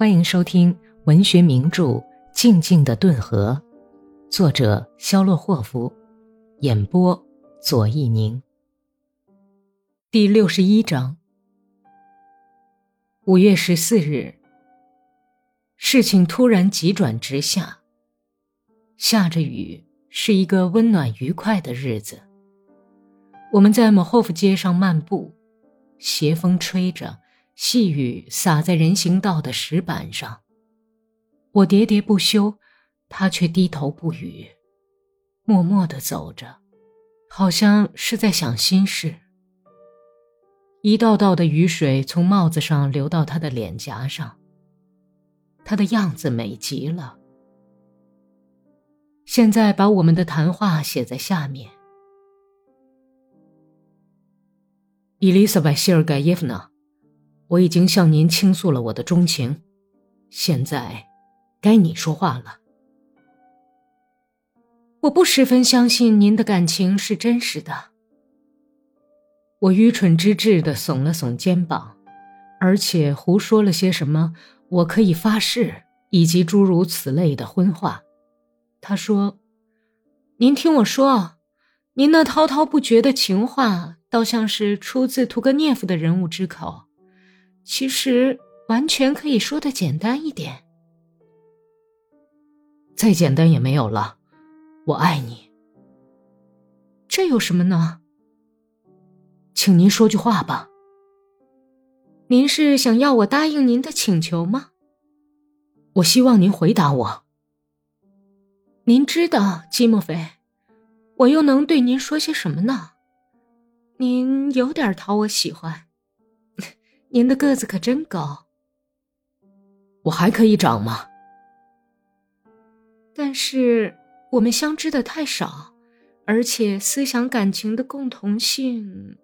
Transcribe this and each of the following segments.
欢迎收听文学名著《静静的顿河》，作者肖洛霍夫，演播左一宁。第六十一章。五月十四日，事情突然急转直下。下着雨，是一个温暖愉快的日子。我们在莫霍夫街上漫步，斜风吹着。细雨洒在人行道的石板上，我喋喋不休，他却低头不语，默默地走着，好像是在想心事。一道道的雨水从帽子上流到他的脸颊上，他的样子美极了。现在把我们的谈话写在下面。伊丽莎白·谢尔盖耶夫娜。我已经向您倾诉了我的钟情，现在该你说话了。我不十分相信您的感情是真实的。我愚蠢之至的耸了耸肩膀，而且胡说了些什么“我可以发誓”以及诸如此类的荤话。他说：“您听我说，您那滔滔不绝的情话，倒像是出自屠格涅夫的人物之口。”其实完全可以说的简单一点，再简单也没有了。我爱你，这有什么呢？请您说句话吧。您是想要我答应您的请求吗？我希望您回答我。您知道，季莫菲，我又能对您说些什么呢？您有点讨我喜欢。您的个子可真高。我还可以长吗？但是我们相知的太少，而且思想感情的共同性，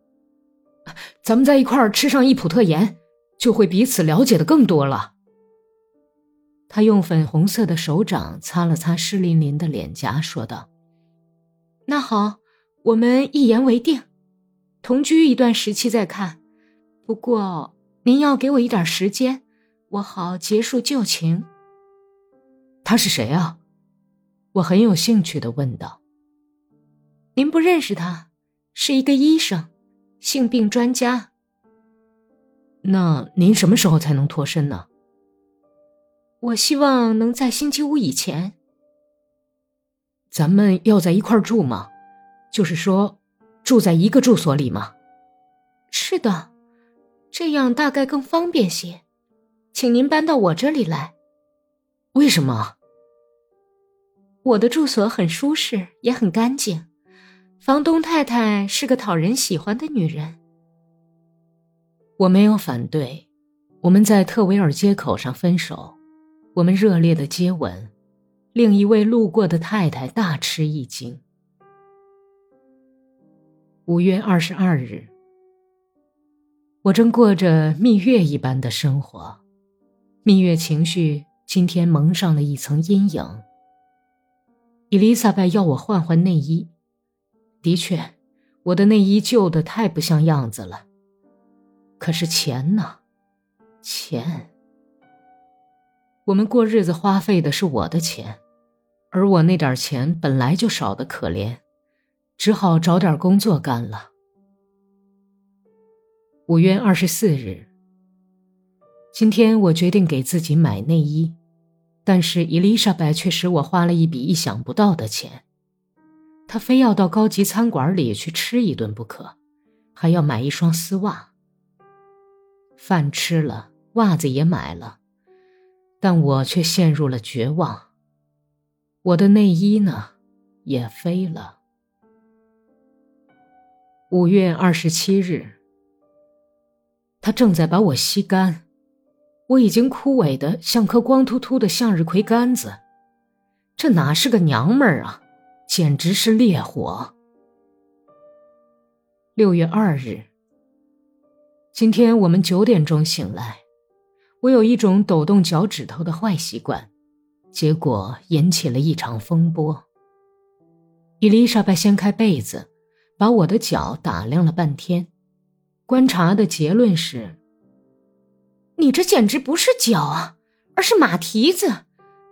咱们在一块儿吃上一普特盐，就会彼此了解的更多了。他用粉红色的手掌擦了擦湿淋淋的脸颊，说道：“那好，我们一言为定，同居一段时期再看。不过。”您要给我一点时间，我好结束旧情。他是谁啊？我很有兴趣的问道。您不认识他，是一个医生，性病专家。那您什么时候才能脱身呢？我希望能在星期五以前。咱们要在一块住吗？就是说，住在一个住所里吗？是的。这样大概更方便些，请您搬到我这里来。为什么？我的住所很舒适，也很干净。房东太太是个讨人喜欢的女人。我没有反对。我们在特维尔街口上分手，我们热烈的接吻。另一位路过的太太大吃一惊。五月二十二日。我正过着蜜月一般的生活，蜜月情绪今天蒙上了一层阴影。伊丽莎白要我换换内衣，的确，我的内衣旧的太不像样子了。可是钱呢？钱。我们过日子花费的是我的钱，而我那点钱本来就少得可怜，只好找点工作干了。五月二十四日，今天我决定给自己买内衣，但是伊丽莎白却使我花了一笔意想不到的钱。她非要到高级餐馆里去吃一顿不可，还要买一双丝袜。饭吃了，袜子也买了，但我却陷入了绝望。我的内衣呢，也飞了。五月二十七日。他正在把我吸干，我已经枯萎的像颗光秃秃的向日葵杆子。这哪是个娘们儿啊，简直是烈火。六月二日，今天我们九点钟醒来，我有一种抖动脚趾头的坏习惯，结果引起了一场风波。伊丽莎白掀开被子，把我的脚打量了半天。观察的结论是：你这简直不是脚啊，而是马蹄子，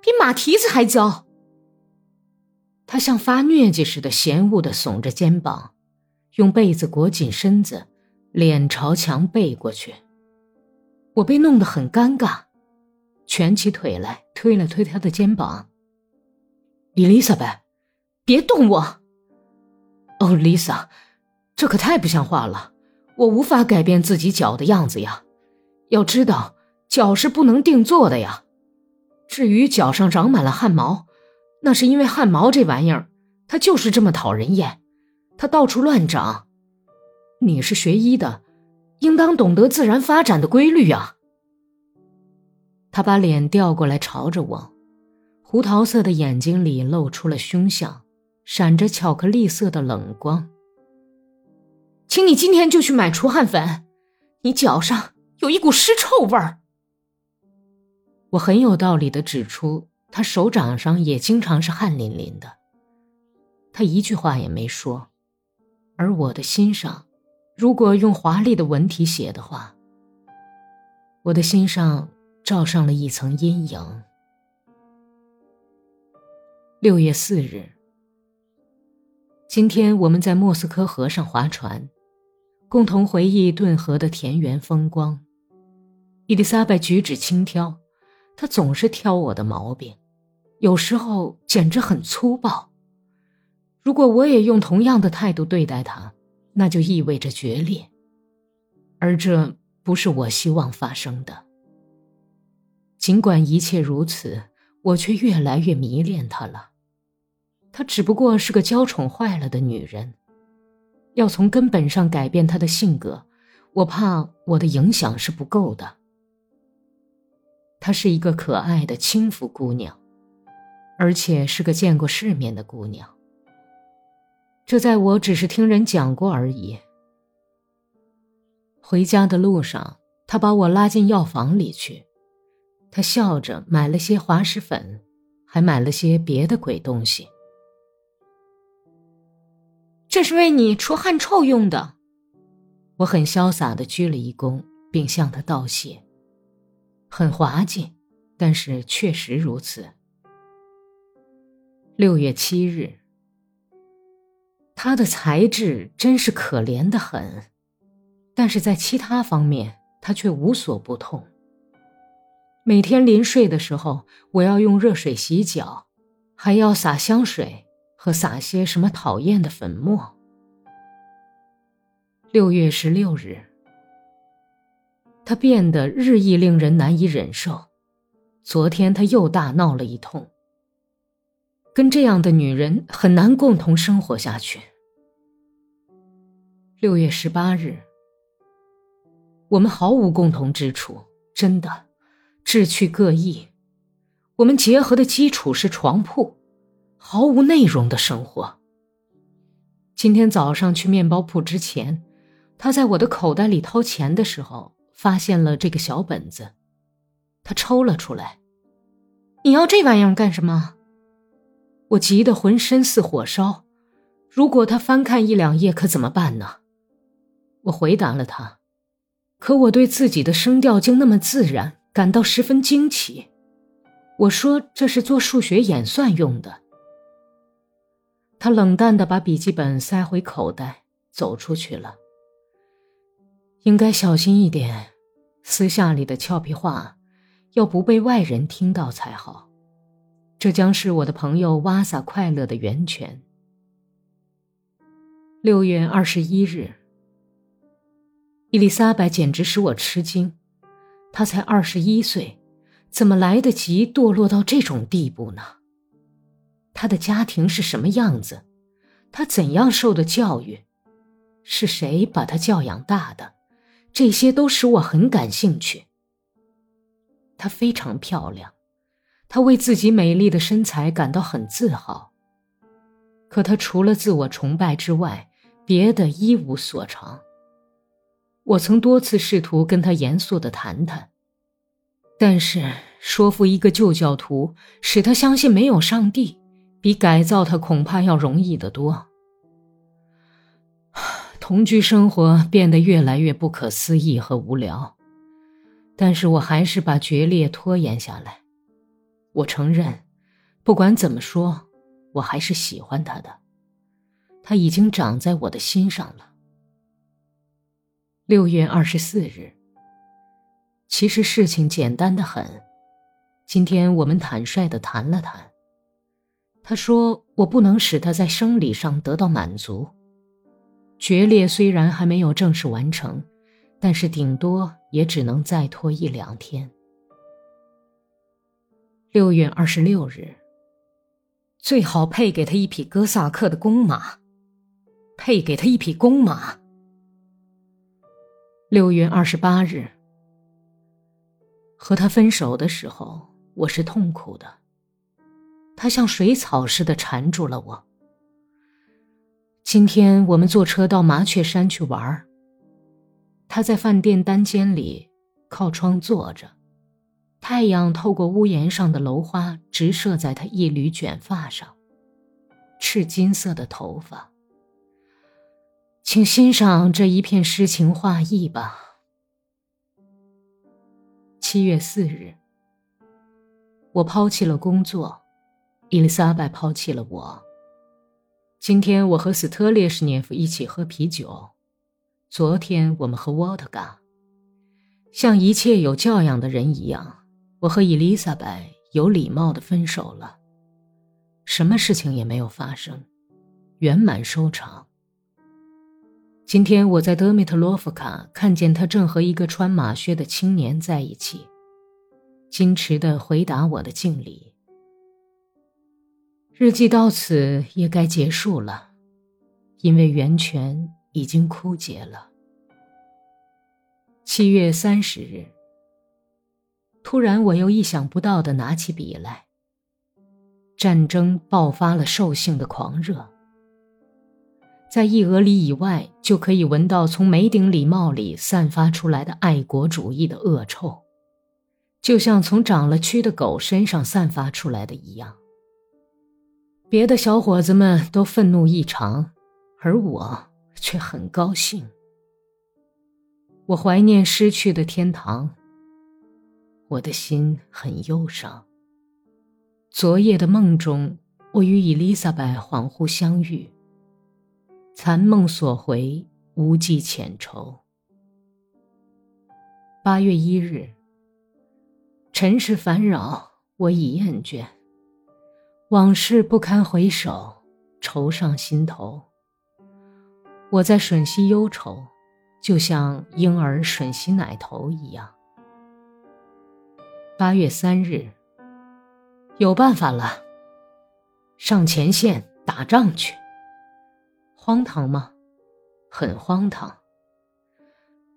比马蹄子还糟。他像发疟疾似的嫌恶的耸着肩膀，用被子裹紧身子，脸朝墙背过去。我被弄得很尴尬，蜷起腿来推了推他的肩膀。伊丽莎白，别动我！哦，丽莎，这可太不像话了，我无法改变自己脚的样子呀。要知道，脚是不能定做的呀。至于脚上长满了汗毛。那是因为汗毛这玩意儿，它就是这么讨人厌，它到处乱长。你是学医的，应当懂得自然发展的规律啊。他把脸调过来朝着我，胡桃色的眼睛里露出了凶相，闪着巧克力色的冷光。请你今天就去买除汗粉，你脚上有一股尸臭味儿。我很有道理的指出。他手掌上也经常是汗淋淋的，他一句话也没说，而我的心上，如果用华丽的文体写的话，我的心上罩上了一层阴影。六月四日，今天我们在莫斯科河上划船，共同回忆顿河的田园风光。伊丽莎白举止轻佻，她总是挑我的毛病。有时候简直很粗暴。如果我也用同样的态度对待他，那就意味着决裂，而这不是我希望发生的。尽管一切如此，我却越来越迷恋他了。她只不过是个娇宠坏了的女人，要从根本上改变她的性格，我怕我的影响是不够的。她是一个可爱的轻浮姑娘。而且是个见过世面的姑娘。这在我只是听人讲过而已。回家的路上，他把我拉进药房里去，他笑着买了些滑石粉，还买了些别的鬼东西。这是为你除汗臭用的。我很潇洒的鞠了一躬，并向他道谢。很滑稽，但是确实如此。六月七日，他的才智真是可怜的很，但是在其他方面他却无所不通。每天临睡的时候，我要用热水洗脚，还要洒香水和撒些什么讨厌的粉末。六月十六日，他变得日益令人难以忍受。昨天他又大闹了一通。跟这样的女人很难共同生活下去。六月十八日，我们毫无共同之处，真的，志趣各异。我们结合的基础是床铺，毫无内容的生活。今天早上去面包铺之前，他在我的口袋里掏钱的时候，发现了这个小本子，他抽了出来。你要这玩意儿干什么？我急得浑身似火烧，如果他翻看一两页，可怎么办呢？我回答了他，可我对自己的声调竟那么自然，感到十分惊奇。我说这是做数学演算用的。他冷淡地把笔记本塞回口袋，走出去了。应该小心一点，私下里的俏皮话，要不被外人听到才好。这将是我的朋友瓦萨快乐的源泉。六月二十一日，伊丽莎白简直使我吃惊。她才二十一岁，怎么来得及堕落到这种地步呢？她的家庭是什么样子？她怎样受的教育？是谁把她教养大的？这些都使我很感兴趣。她非常漂亮。她为自己美丽的身材感到很自豪，可她除了自我崇拜之外，别的一无所长。我曾多次试图跟她严肃的谈谈，但是说服一个旧教徒，使他相信没有上帝，比改造他恐怕要容易得多。同居生活变得越来越不可思议和无聊，但是我还是把决裂拖延下来。我承认，不管怎么说，我还是喜欢他的。他已经长在我的心上了。六月二十四日。其实事情简单的很。今天我们坦率的谈了谈。他说：“我不能使他在生理上得到满足。决裂虽然还没有正式完成，但是顶多也只能再拖一两天。”六月二十六日。最好配给他一匹哥萨克的公马，配给他一匹公马。六月二十八日。和他分手的时候，我是痛苦的。他像水草似的缠住了我。今天我们坐车到麻雀山去玩他在饭店单间里靠窗坐着，太阳透过屋檐上的楼花直射在他一缕卷发上，赤金色的头发。请欣赏这一片诗情画意吧。七月四日，我抛弃了工作，伊丽莎白抛弃了我。今天我和斯特列什涅夫一起喝啤酒，昨天我们喝沃特嘎。像一切有教养的人一样，我和伊丽莎白有礼貌的分手了，什么事情也没有发生，圆满收场。今天我在德米特洛夫卡看见他正和一个穿马靴的青年在一起，矜持地回答我的敬礼。日记到此也该结束了，因为源泉已经枯竭了。七月三十日，突然我又意想不到的拿起笔来。战争爆发了兽性的狂热。在一俄里以外，就可以闻到从梅顶礼帽里散发出来的爱国主义的恶臭，就像从长了蛆的狗身上散发出来的一样。别的小伙子们都愤怒异常，而我却很高兴。我怀念失去的天堂，我的心很忧伤。昨夜的梦中，我与伊丽莎白恍惚相遇。残梦所回，无计浅愁。八月一日，尘世烦扰，我已厌倦；往事不堪回首，愁上心头。我在吮吸忧愁，就像婴儿吮吸奶头一样。八月三日，有办法了，上前线打仗去。荒唐吗？很荒唐。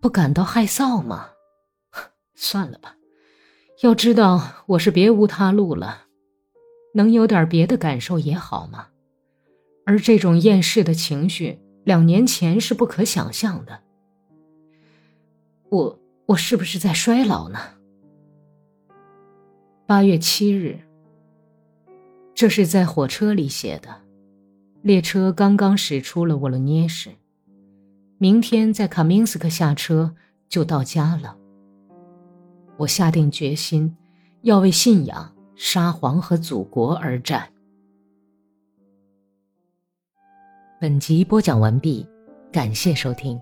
不感到害臊吗？算了吧。要知道我是别无他路了，能有点别的感受也好嘛。而这种厌世的情绪，两年前是不可想象的。我我是不是在衰老呢？八月七日，这是在火车里写的。列车刚刚驶出了沃罗涅什，明天在卡明斯克下车就到家了。我下定决心，要为信仰、沙皇和祖国而战。本集播讲完毕，感谢收听。